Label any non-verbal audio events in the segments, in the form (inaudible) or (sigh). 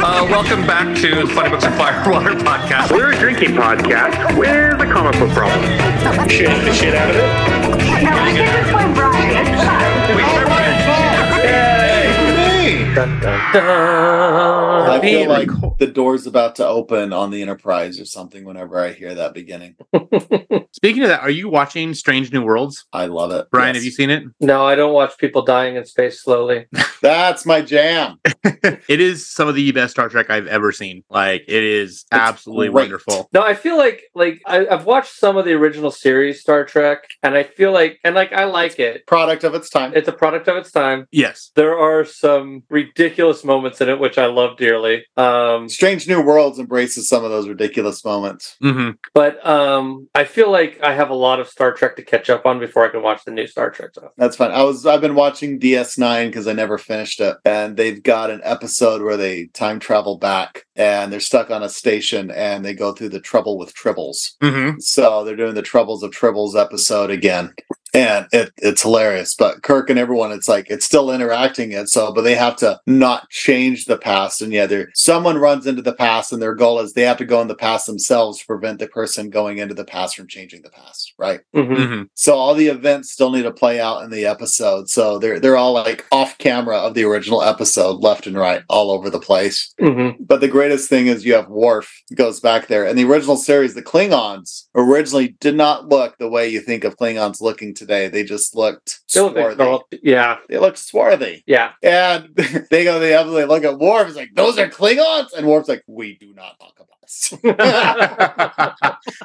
Uh, welcome back to the Funny Books and Firewater podcast. We're a drinking podcast with a comic book problem. Shit the shit out of it. No, I think this one, Brian. It's fun. We Dun, dun, dun. I feel like the door's about to open on the Enterprise or something whenever I hear that beginning. (laughs) Speaking of that, are you watching Strange New Worlds? I love it. Brian, Yes. have you seen it? No, I don't watch people dying in space slowly. (laughs) That's my jam. (laughs) it is some of the best Star Trek I've ever seen. Like it is absolutely great. wonderful. No, I feel like like I, I've watched some of the original series Star Trek, and I feel like and like I like it. Product of its time. It's a product of its time. Yes. There are some ridiculous moments in it which I love dearly. Um, Strange New Worlds embraces some of those ridiculous moments. hmm but um, I feel like I have a lot of Star Trek to catch up on before I can watch the new Star Trek stuff. That's fine. I was I've been watching DS9 because I never finished it, and they've got an episode where they time travel back and they're stuck on a station and they go through the trouble with tribbles. hmm So they're doing the Troubles of Tribbles episode again. And it, it's hilarious. But Kirk and everyone, it's like it's still interacting it. So, but they have to not change the past. And yeah, there someone runs into the past, and their goal is they have to go in the past themselves to prevent the person going into the past from changing the past. Right. Mhm. hmm So all the events still need to play out in the episode. So they're they're all like off camera of the original episode, left and right, all over the place. Mhm. But the greatest thing is you have Worf goes back there. and the original series, the Klingons originally did not look the way you think of Klingons looking today. They just looked They look like swarthy. yeah, They looked swarthy. yeah. And (laughs) they go to the episode, they look at Worf, it's like, those are Klingons? And Worf's like, we do not talk about this. (laughs)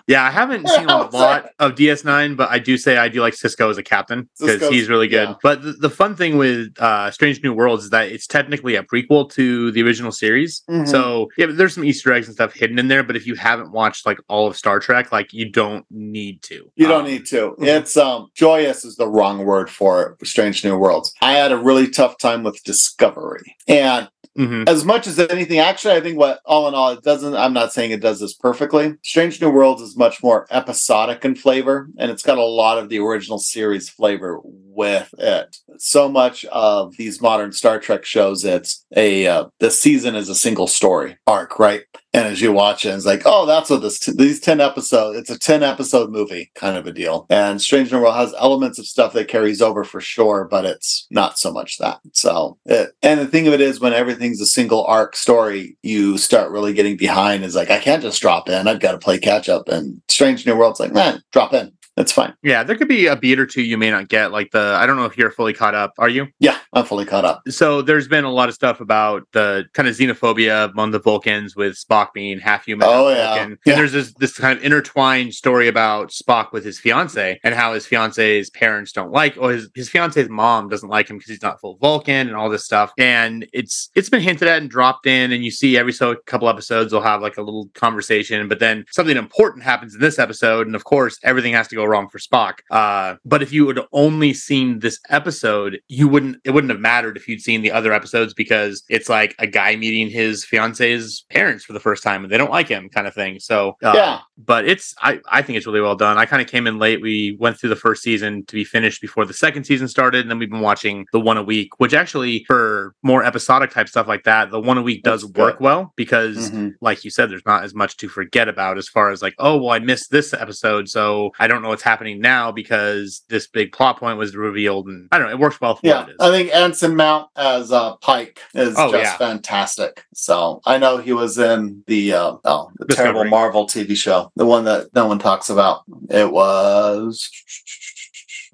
yeah, I haven't seen a lot of DS9, but I do say I do like Sisko as a captain because he's really good. yeah. But the, the fun thing with uh, Strange New Worlds is that it's technically a prequel to the original series. Mhm. So yeah, there's some Easter eggs and stuff hidden in there. But if you haven't watched like all of Star Trek, like you don't need to. You don't Um, need to. It's um joyous is the wrong word for it, Strange New Worlds. I had a really tough time with Discovery. And mhm. as much as anything, actually, I think what all in all, it doesn't, I'm not saying it does this perfectly. Strange New Worlds is much more episodic in flavor, and it's got a lot of the original series flavor with it. So much of these modern Star Trek shows, it's a, uh, the season is a single story arc, right? And as you watch it, it's like, oh, that's what this, these 10 episodes, it's a 10 episode movie kind of a deal. And Strange New World has elements of stuff that carries over for sure, but it's not so much that. So, it, and the thing of it is, when everything's a single arc story, you start really getting behind. Is like, I can't just drop in. I've got to play catch up. And Strange New World's like, man, drop in. That's fine. Yeah, there could be a beat or two you may not get. Like the, I don't know if you're fully caught up. Are you? Yeah, I'm fully caught up. So there's been a lot of stuff about the kind of xenophobia among the Vulcans with Spock being half human. Oh, yeah. Vulcan. Yeah. And there's this this kind of intertwined story about Spock with his fiance and how his fiance's parents don't like, or his his fiance's mom doesn't like him because he's not full Vulcan and all this stuff. And it's it's been hinted at and dropped in, and you see every so a couple episodes they'll have like a little conversation, but then something important happens in this episode, and of course everything has to go wrong for Spock. Uh, but if you had only seen this episode, you wouldn't it wouldn't have mattered if you'd seen the other episodes because it's like a guy meeting his fiance's parents for the first time and they don't like him kind of thing. So uh, Yeah. but it's I, I think it's really well done. I kind of came in late. We went through the first season to be finished before the second season started, and then we've been watching the one a week, which actually for more episodic type stuff like that, the one a week does That's work good. well because Mhm. like you said, there's not as much to forget about as far as like, oh, well, I missed this episode, so I don't know what's happening now because this big plot point was revealed, and I don't know, it works well for Yeah, what it is. I think Anson Mount as uh, Pike is Oh, just yeah. fantastic. So I know he was in the uh, oh the Discovery. terrible Marvel TV show, the one that no one talks about. It was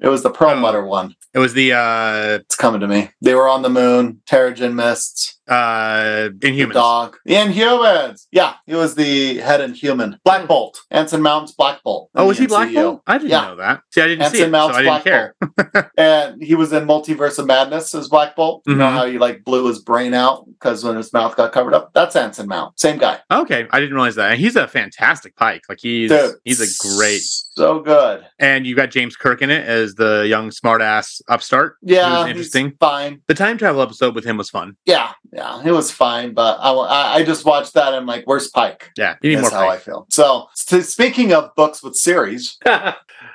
it was the Pearl Oh. One. It was the uh It's coming to me. They were on the moon. Terrigen mists. uh The Inhumans. dog. The Inhumans. Yeah, he was the head Inhuman. Black Bolt. Anson Mount's Black Bolt. Oh, was he Black Bolt? I didn't Yeah. know that. See, I didn't see Anson it, so Mount's I didn't Black care. Bolt. and he was in Multiverse of Madness as Black Bolt. You know Mhm. how he like blew his brain out because when his mouth got covered up? That's Anson Mount. Same guy. Okay, I didn't realize that. And he's a fantastic Pike. Like he's Dude, he's a great. So good. And you got James Kirk in it as the young smartass upstart. Yeah, It was he's interesting. Fine. The time travel episode with him was fun. Yeah, yeah, it was fine, but I, I, I just watched that and I'm like, where's Pike? Yeah, you need That's more how I feel. So, s- speaking of books with series, (laughs)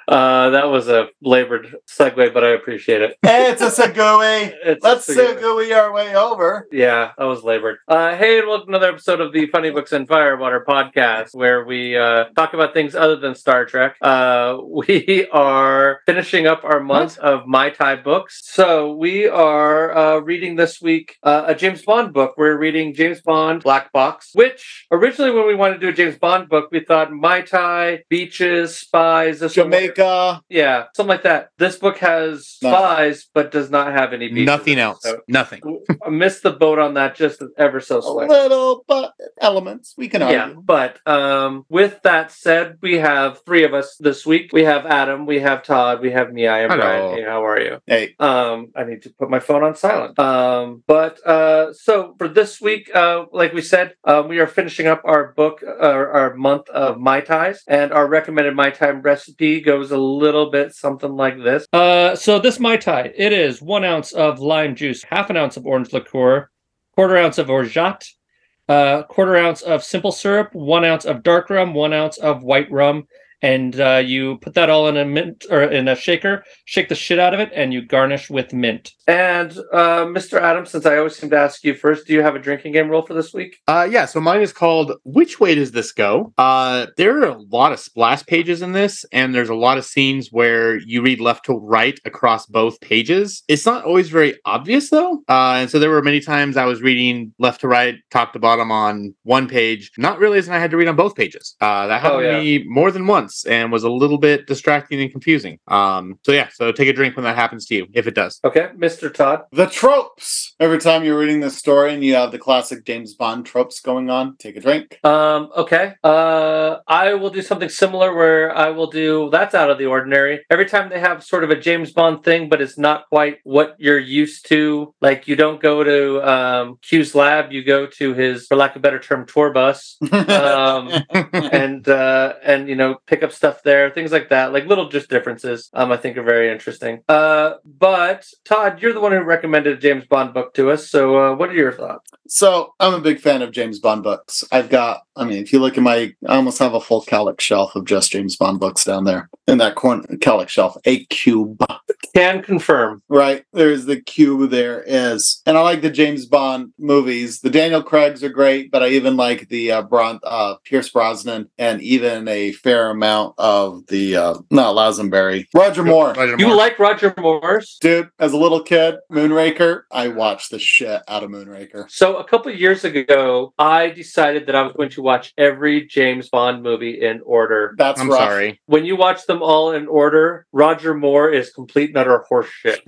Uh, that was a labored segue, but I appreciate it. It's a segue. (laughs) It's Let's segue. segue our way over. Yeah, that was labored. Uh, hey, and welcome to another episode of the Funny Books and Firewater podcast, where we uh, talk about things other than Star Trek. Uh, we (laughs) are finishing up our month of Mai Tai books. So we are uh, reading this week uh, a James Bond book. We're reading James Bond Black Box, which originally, when we wanted to do a James Bond book, we thought Mai Tai, beaches, spies, this one- Jamaica. Yeah, something like that. This book has No. spies, but does not have any beaches. Nothing else. So Nothing. I missed the boat on that just ever so A slightly. little, but elements. We can argue. Yeah, but um, with that said, we have three of us this week. We have Adam, we have Todd, we have me. I am Hello. Brian. Hey, how are you? Hey, Um, I need to put my phone on silent. Um, but uh, so for this week, uh, like we said, uh, we are finishing up our book, our, our month of Mai Tais, and our recommended Mai Tai recipe goes a little bit something like this. Uh, so this Mai Tai, it is one ounce of lime juice, half an ounce of orange liqueur, quarter ounce of orgeat, uh, quarter ounce of simple syrup, one ounce of dark rum, one ounce of white rum, and uh, you put that all in a mint or in a shaker, shake the shit out of it, and you garnish with mint. And uh, Mr. Adams, since I always seem to ask you first, do you have a drinking game rule for this week? Uh, yeah, so mine is called Which Way Does This Go? Uh, there are a lot of splash pages in this, and there's a lot of scenes where you read left to right across both pages. It's not always very obvious, though. Uh, and so there were many times I was reading left to right, top to bottom on one page, not realizing I had to read on both pages. Uh, that happened Oh, yeah. to me more than once and was a little bit distracting and confusing. Um, so yeah, so take a drink when that happens to you, if it does. Okay, Mr. Todd. the tropes. Every time you're reading this story and you have the classic James Bond tropes going on, take a drink. Um, okay. Uh, I will do something similar where I will do that's out of the ordinary. Every time they have sort of a James Bond thing, but it's not quite what you're used to. Like you don't go to um, Q's lab, you go to his, for lack of a better term, tour bus. (laughs) Um, and uh and you know pick up stuff there things like that like little just differences um i think are very interesting uh but todd you're the one who recommended a james bond book to us so uh what are your thoughts So I'm a big fan of James Bond books. I've got, I mean, if you look at my, I almost have a full Kallax shelf of just James Bond books down there in that corner Kallax shelf, a cube. can confirm Right there's the cube. There is, and I like the James Bond movies. The Daniel Craig's are great, but I even like the uh, Bron- uh, Pierce Brosnan, and even a fair amount of the uh, not Lazenberry, Roger Moore. Roger you like roger moore's Dude, as a little kid, Moonraker, I watched the shit out of Moonraker. so a couple years ago i decided that i was going to watch every james bond movie in order That's I'm rough. sorry. when you watch them all in order roger moore is complete and utter horseshit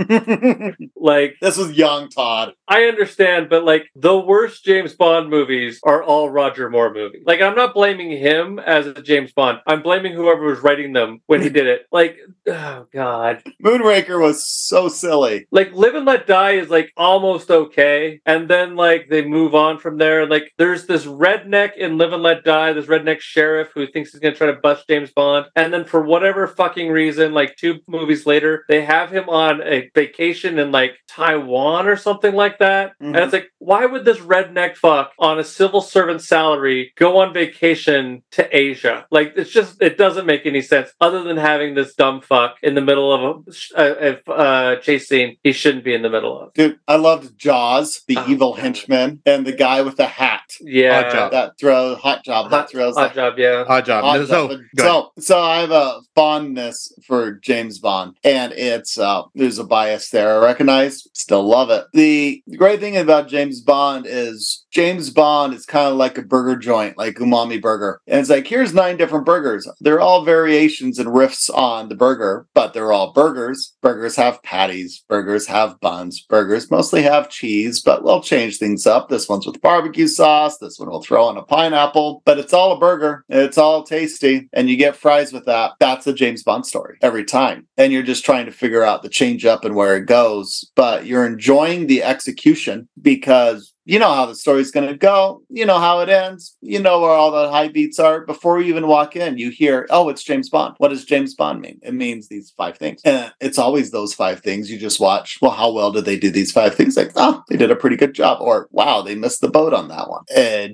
(laughs) like this was young Todd. I understand, but like the worst James Bond movies are all Roger Moore movies. Like I'm not blaming him as a James Bond. I'm blaming whoever was writing them when he did it. Like, oh god. Moonraker was so silly. Like Live and Let Die is like almost okay. And then like they move on from there. Like there's this redneck in Live and Let Die, this redneck sheriff who thinks he's gonna try to bust James Bond. And then for whatever fucking reason, like two movies later, they have him on a vacation in like Taiwan or something like that. And Mhm. it's like, why would this redneck fuck on a civil servant salary go on vacation to Asia? Like it's just it doesn't make any sense other than having this dumb fuck in the middle of a, a, a, uh chase scene he shouldn't be in the middle of. Dude, I loved Jaws, the Oh, evil henchman, and the guy with the hat. Yeah. Odd job. That throw hot job that Hot, throws hot job, yeah. hot job. Odd No, so, job. go so, so I have a fondness for James Bond, and it's uh, there's a bias there. I recognize, still love it. The great thing about James Bond is James Bond is kind of like a burger joint, like Umami Burger, and it's like here's nine different burgers. They're all variations and riffs on the burger, but they're all burgers. Burgers have patties. Burgers have buns. Burgers mostly have cheese, but we'll change things up. This one's with barbecue sauce. This one will throw in a pineapple, but it's all a burger. It's all tasty, and you get fries with that. That's a James Bond story every time. And you're just trying to figure out the change up and where it goes, but you're enjoying the execution because you know how the story's going to go. You know how it ends. You know where all the high beats are. Before you even walk in, you hear, oh, it's James Bond. What does James Bond mean? It means these five things. And it's always those five things. You just watch, well, how well did they do these five things? Like, oh, they did a pretty good job. Or, wow, they missed the boat on that one.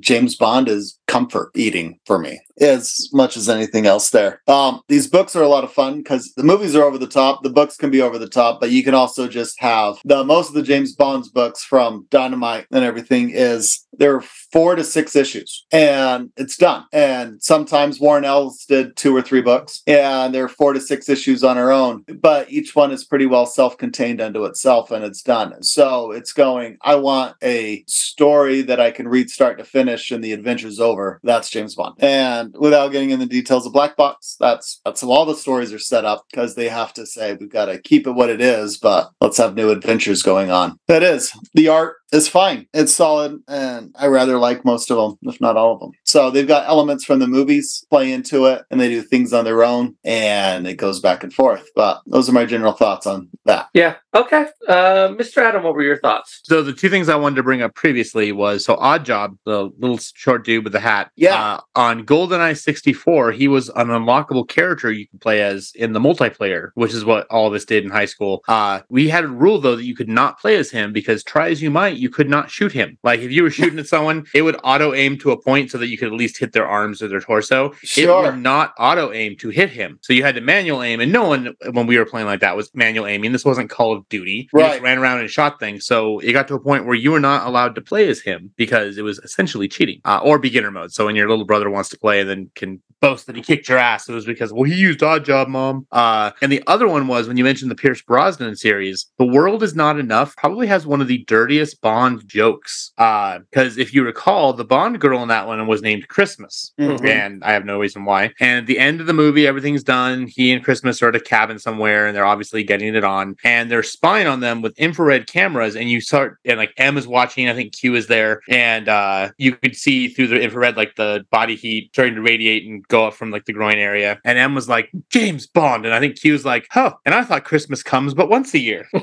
James Bond is comfort eating for me as much as anything else there. Um, these books are a lot of fun because the movies are over the top, the books can be over the top, but you can also just have the most of the James Bond's books from Dynamite and everything is there are four to six issues and it's done. And sometimes Warren Ellis did two or three books and there are four to six issues on her own, but each one is pretty well self contained unto itself and it's done. So it's going, I want a story that I can read start to finish and the adventure's over. That's James Bond. And without getting into the details of Black Box, that's that's how all the stories are set up because they have to say we've got to keep it what it is, but let's have new adventures going on. That is the art is fine. It's solid, and I rather like most of them, if not all of them. So they've got elements from the movies play into it, and they do things on their own, and it goes back and forth. But those are my general thoughts on that. Yeah. Okay. Uh, Mr. Adam, what were your thoughts? So the two things I wanted to bring up previously was so Oddjob, the little short dude with the hat. Yeah. Uh, on GoldenEye 64, he was an unlockable character you could play as in the multiplayer, which is what all of us did in high school. Uh, we had a rule though that you could not play as him because try as you might, you could not shoot him. Like if you were shooting at someone, it would auto aim to a point so that you could at least hit their arms or their torso. Sure. It would not auto aim to hit him. So you had to manual aim, and no one when we were playing like that was manual aiming. This wasn't Call of Duty. Just Right. ran around and shot things. So it got to a point where you were not allowed to play as him because it was essentially cheating uh, or beginner mode. So when your little brother wants to play and then can boast that he kicked your ass, it was because well he used Oddjob, mom. Uh, and the other one was when you mentioned the Pierce Brosnan series. The world is not enough. Probably has one of the dirtiest Bond jokes. Because if you recall, the Bond girl in that one was named Christmas Mhm. and I have no reason why. And at the end of the movie, everything's done. He and Christmas are at a cabin somewhere, and they're obviously getting it on. And they're spying on them with infrared cameras. And you start, and like M is watching. I think Q is there, and uh, you could see through the infrared like the body heat starting to radiate and go up from like the groin area. And M was like James Bond, and I think Q was like, huh. And I thought Christmas comes but once a year. (laughs)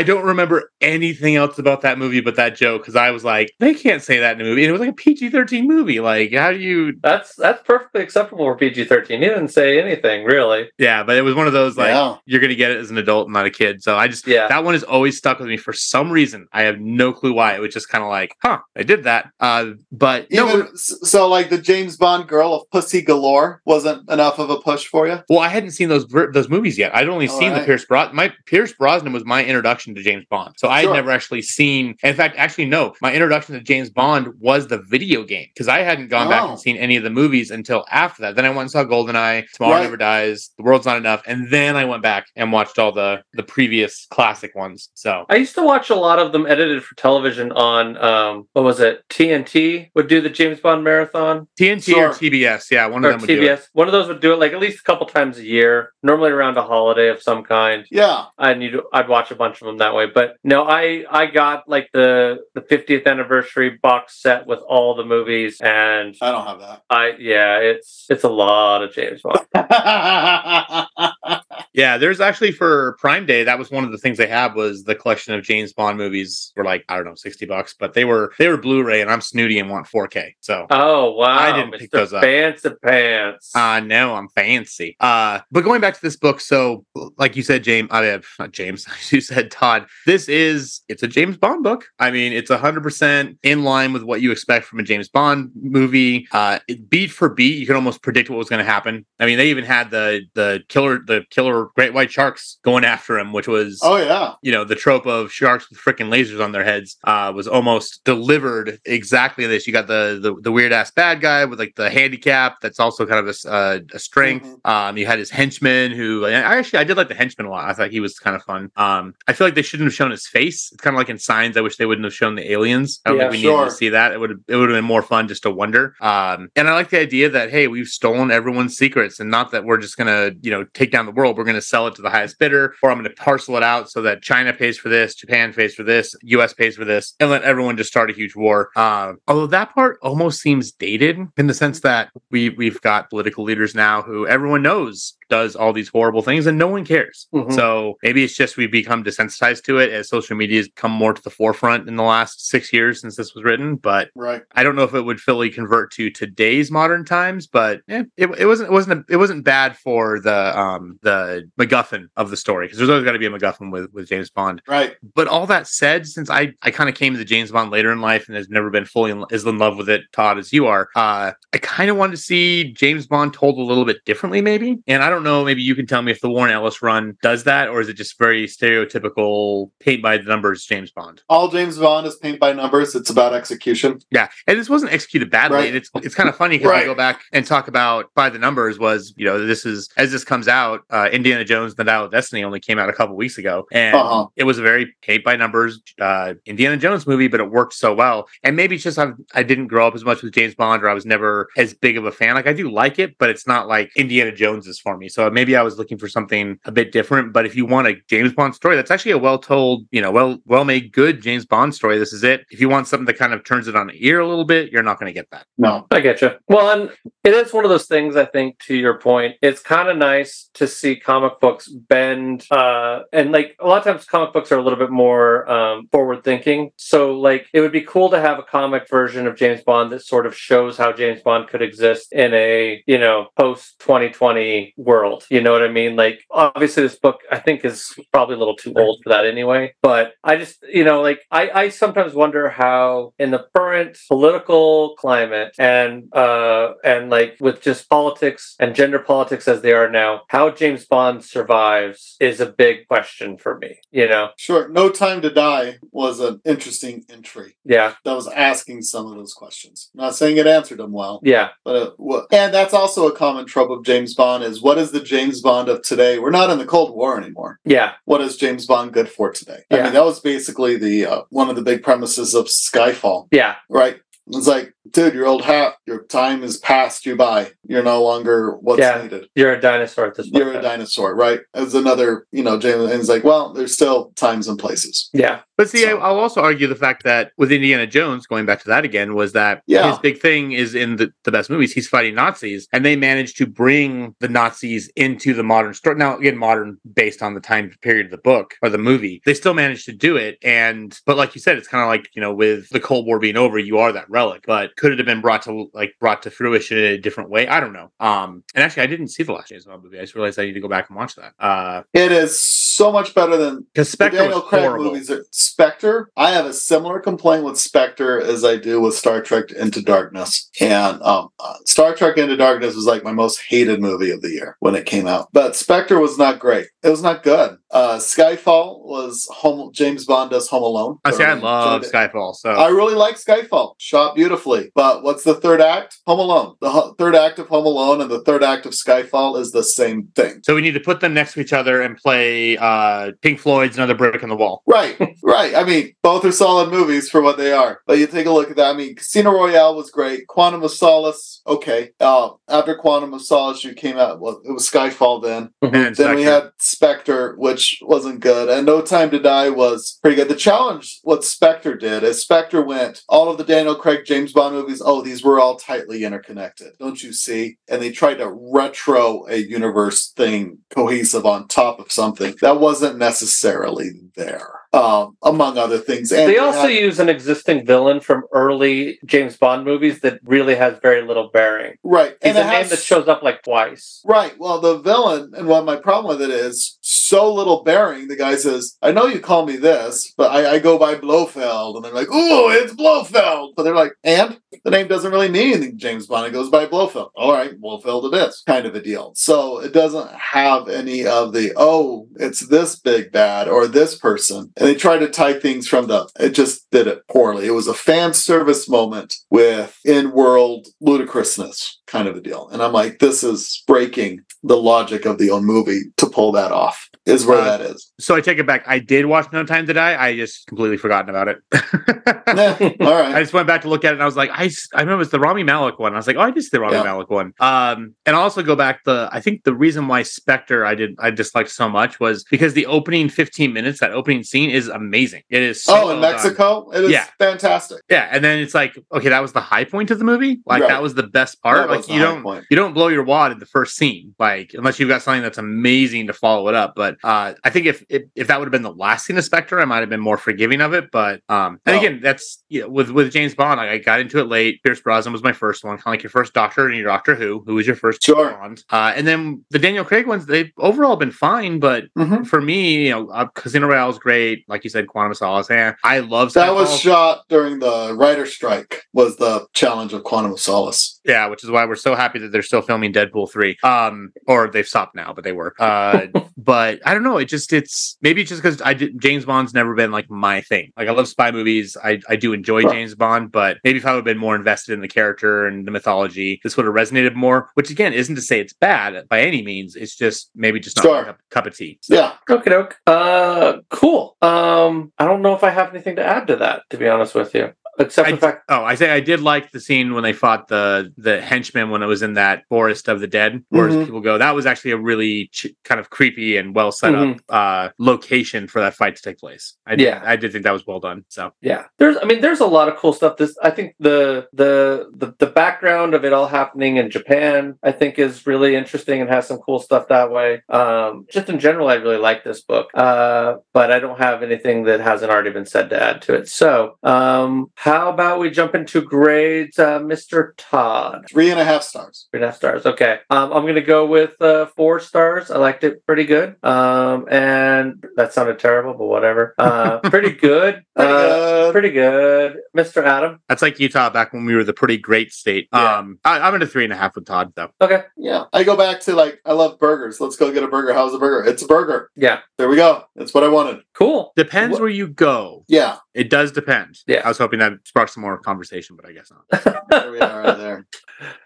I don't remember anything else about that movie but that joke because I was like, they can't say that in a movie. And it was like a PG 13 movie. Like, how do you. that's that's perfectly acceptable for PG thirteen. He didn't say anything really. Yeah, but it was one of those like, Yeah. you're going to get it as an adult, not a kid. So I just, Yeah. that one has always stuck with me for some reason. I have no clue why. It was just kind of like, huh, I did that. Uh, but Even, no, so like the James Bond girl of Pussy Galore wasn't enough of a push for you. well, I hadn't seen those those movies yet. I'd only All seen the. Pierce Brosnan. My Pierce Brosnan was my introduction to James Bond. So I had never actually seen. In fact, actually, no. My introduction to James Bond was the video game because I hadn't gone back Oh. and seen any of the movies until after that. Then I went and saw GoldenEye, Tomorrow Right. Never Dies, The World's Not Enough, and then I went back and watched all the the previous classic ones. So I used to watch a lot of them edited for television on um what was it? TNT would do the James Bond marathon. TNT Sure. or TBS, yeah, one Or of them would do it. TBS. One of those would do it like at least a couple times a year, normally around a holiday of some kind. Yeah. I need I'd watch a bunch of them that way. But no, I I got like the the 50th anniversary box set with all the movies and I don't have that. I yeah, it's it's a lot of James Bond. (laughs) Yeah, there's actually for Prime Day, that was one of the things they had was the collection of James Bond movies for like, I don't know, 60 bucks, but they were they were Blu-ray and I'm snooty and want 4K. So Oh wow. I didn't pick those up. Fancy pants. Uh know I'm fancy. Uh but going back to this book, so like you said, (laughs) James, I have not James, you said Todd, this is it's a James Bond book. I mean, it's hundred percent in line with what you expect from a James Bond movie. Uh beat for beat, you can almost predict what was gonna happen. I mean, they even had the the killer the killer great white sharks going after him, which was oh yeah. you know the trope of sharks with freaking lasers on their heads uh, was almost delivered exactly this. You got the the, the weird ass bad guy with like the handicap that's also kind of a, uh, a strength. Mhm. Um, you had his henchman who I actually I did like the henchman a lot. I thought he was kind of fun. Um, I feel like they shouldn't have shown his face. It's kind of like in Signs. I wish they wouldn't have shown the aliens. I don't Yeah, think we needed to see that. It would have it would have been more fun just to wonder. Um, and I like the idea that hey, we've stolen everyone's secrets, and not that we're just gonna you know take down the world. We're gonna sell it to the highest bidder, or I'm gonna parcel it out so that China pays for this, Japan pays for this, U.S. pays for this, and let everyone just start a huge war. Um, although that part almost seems dated in the sense that we we've got political leaders now who everyone knows does all these horrible things and no one cares. Mhm. So maybe it's just we've become desensitized to it as social media has come more to the forefront in the last six years since this was written. But Right. I don't know if it would fully convert to today's modern times, but eh, it, it wasn't it wasn't a, it wasn't bad for the um the MacGuffin of the story because there's always got to be a MacGuffin with with James Bond. Right. But all that said, since I I kind of came to the James Bond later in life and has never been fully in, as in love with it, Todd, as you are, uh, I kind of wanted to see James Bond told a little bit differently, maybe. And I don't know, maybe you can tell me if the Warren Ellis run does that, or is it just very stereotypical paint by the numbers James Bond? All James Bond is paint by numbers. It's about execution. Yeah, and this wasn't executed badly. Right. And it's it's kind of funny because I Right. go back and talk about by the numbers was you know this is as this comes out, uh, Indiana Jones: The Dial of Destiny only came out a couple weeks ago, and Uh-huh. it was a very paint by numbers uh, Indiana Jones movie, but it worked so well. And maybe it's just I've, I didn't grow up as much with James Bond, or I was never as big of a fan. Like I do like it, but it's not like Indiana Jones is for me. So maybe I was looking for something a bit different. But if you want a James Bond story, that's actually a well told, you know, well well made, good James Bond story. This is it. If you want something that kind of turns it on the ear a little bit, you're not going to get that. No. I get you. Well, and it is one of those things. I think to your point, it's kind of nice to see comic books bend, uh, and like a lot of times, comic books are a little bit more um, forward thinking. So, like, it would be cool to have a comic version of James Bond that sort of shows how James Bond could exist in a you know post 2020 world. You know what I mean? Like, obviously, this book I think is probably a little too old for that anyway. But I just you know like I I sometimes wonder how in the current political climate and uh and like with just politics and gender politics as they are now, how James Bond survives is a big question for me. You know? Sure. No Time to Die was an interesting entry Yeah, that was asking some of those questions. not saying it answered them well, yeah, but it, and that's also a common trope of James Bond is what is the James Bond of today? We're not in the Cold War anymore. yeah, What is James Bond good for today? I mean, that was basically the uh, one of the big premises of Skyfall, yeah, right? It's like, dude, your old hat, your time is passed you by. You're no longer what's Yeah. needed. you're a dinosaur at this point. You're a dinosaur, right? As another, you know, James, and he's like, well, there's still times and places. Yeah, But see, I, So- I'll also argue the fact that with Indiana Jones, going back to that again, was that Yeah. his big thing is in the, the best movies, he's fighting Nazis, and they managed to bring the Nazis into the modern story. Now, again, modern based on the time period of the book or the movie, they still managed to do it. And, but like you said, it's kind of like, you know, with the Cold War being over, you are that relic, but could it have been brought to like brought to fruition in a different way? I don't know. Um, and actually, I didn't see the last James Bond movie. I just realized I need to go back and watch that. Uh, It is so much better than because Daniel Craig horrible. movies. Are, Spectre, I have a similar complaint with Spectre as I do with Star Trek Into Darkness. And um, uh, Star Trek Into Darkness was like my most hated movie of the year when it came out. But Spectre was not great. It was not good. Uh, Skyfall was home. James Bond does Home Alone. I see. I love. Skyfall. So I really like Skyfall. Shot beautifully. But what's the third act? Home Alone. The ho- third act of Home Alone and the third act of Skyfall is the same thing. So we need to put them next to each other and play uh, Pink Floyd's "Another Brick in the Wall." Right, (laughs) right. I mean, both are solid movies for what they are. But you take a look at that. I mean, Casino Royale was great. Quantum of Solace, okay. Uh, after Quantum of Solace, you came out. Well, it was Skyfall then. Then Then we had Spectre, which wasn't good, and No Time to Die was pretty good. The challenge, what Spectre did, is Spectre went all of the Daniel Craig James Bond movies. Oh, these were all tightly interconnected, don't you see? And they tried to retro a universe thing cohesive on top of something that wasn't necessarily there, um, among other things. And they also had- use an existing villain from early James Bond movies that really has very little bearing. right, He's and a it name has- that shows up like twice. Right. Well, the villain, and what my problem with it is, so little bearing. The guy says, "I know you call me this, but I, I go by Blofeld," and they're like, "Ooh, it's Blofeld." But they're like, "And the name doesn't really mean anything." James Bond it goes by Blofeld. All right, Blofeld it is, kind of a deal. So it doesn't have any of the oh, it's this big bad or this person, and they try to tie things from the. It just did it poorly. It was a fan service moment with in-world ludicrousness, kind of a deal. And I'm like, this is breaking the logic of the own movie to pull that off. Is where Uh, that is. So I take it back. I did watch No Time to Die. I just completely forgotten about it. Yeah, (laughs) all I just went back to look at it and I was like, I, I remember it's the Rami Malek one. I was like, oh, I did the Rami Yeah. Malek one. Um, and I'll also go back the I think the reason why Spectre I did I disliked so much was because the opening 15 minutes, that opening scene is amazing. It is so Oh, well in done. Mexico, it is Yeah. fantastic. Yeah, and then it's like, okay, that was the high point of the movie. Like Right. that was the best part. That like you don't point. you don't blow your wad in the first scene, like unless you've got something that's amazing to follow it up. But uh, I think if, if if that would have been the last scene of Spectre, I might have been more forgiving of it. But um, and Well- again, that's you know, with with James Bond. Like, I got into it late. Pierce Brosnan was my first one, kind of like your first Doctor and your Doctor Who. Who was your first Sure. Bond? Uh, and then the Daniel Craig ones, they've overall been fine. But Mhm. for me, you know, uh, Casino Royale is great. Like you said, Quantum of Solace. Eh, I love That was shot during the writer strike. Was the challenge of Quantum of Solace? Yeah, which is why we're so happy that they're still filming Deadpool 3. Um, or they've stopped now, but they were. Uh, (laughs) but I don't know. It just, it's maybe it's just because I did, James Bond's never been like my thing. Like, I love spy movies. I, I do enjoy Sure. James Bond, but maybe if I would have been more invested in the character and the mythology, this would have resonated more, which again, isn't to say it's bad by any means. It's just maybe just not Sure. my cup, cup of tea. So, Yeah. Okay, doke. Uh, cool. Um, I don't know if I have anything to add to that, to be honest with you, except I for the fact. Oh, I say I did like the scene when they fought the the henchman when it was in that forest of the dead, where Mhm. people go. That was actually a really ch- kind of creepy and well set up uh, location for that fight to take place. I did, Yeah. I did think that was well done. So Yeah, there's. I mean, there's a lot of cool stuff. This, I think, the the the the background of it all happening in Japan, I think, is really interesting and has some cool stuff that way. Um, just in general, I really like this book. Uh, but I don't have anything that hasn't already been said to add to it. So, um, how about we jump into grades, uh, Mr. Todd? Three and a half stars. Three and a half stars. Okay. Um, I'm gonna go with uh, four stars. I liked it pretty good. Um, and that sounded terrible, but whatever. Uh, (laughs) pretty good. Pretty uh, good. pretty good, Mr. Adam. that's like Utah back when we were the pretty great state. Yeah. Um, I, I'm at a three and a half with Todd though. Okay. Yeah. I go back to like I love burgers. Let's go get a burger. How's a burger? It's a burger. Yeah. There we go. That's what I wanted. Cool. Depends What- where you go. Yeah. It does depend. Yeah. I was hoping that sparked some more conversation, but I guess not. (laughs) There we are right there.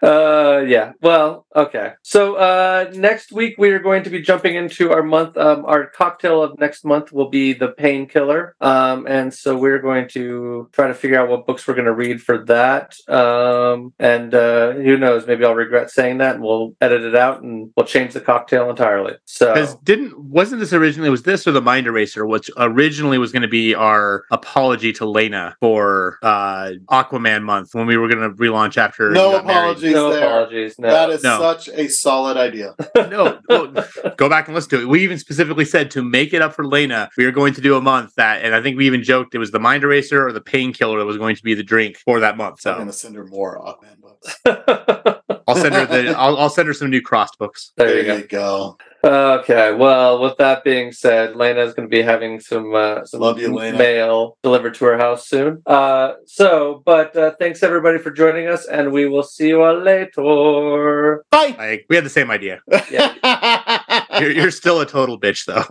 Uh, yeah. Well, okay. So uh, next week we are going to be jumping into our month. Um, our cocktail of next month will be the painkiller. Um, and so we're going to try to figure out what books we're going to read for that. Um, and uh, who knows? Maybe I'll regret saying that, and we'll edit it out, and we'll change the cocktail entirely. So didn't wasn't this originally was this or the Mind Eraser, which originally was going to be our apology to Lena for uh Aquaman month when we were going to relaunch after No you married. apologies no there. apologies. No. That is No. such a solid idea. (laughs) no, well, go back and listen to it. We even specifically said to make it up for Lena, we are going to do a month that, and I think we even joked it was the Mind Eraser or the Painkiller that was going to be the drink for that month. So I'm gonna send her more Aquaman books. (laughs) I'll send her the I'll, I'll send her some new crossed books. there you go. go. Okay, well, with that being said, Lena is going to be having some uh, some Love you, Lena. mail delivered to her house soon. Uh, so, but uh, thanks everybody for joining us, and we will see you all later. Bye. Like we had the same idea. Yeah. (laughs) You're, you're still a total bitch though.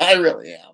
I really am.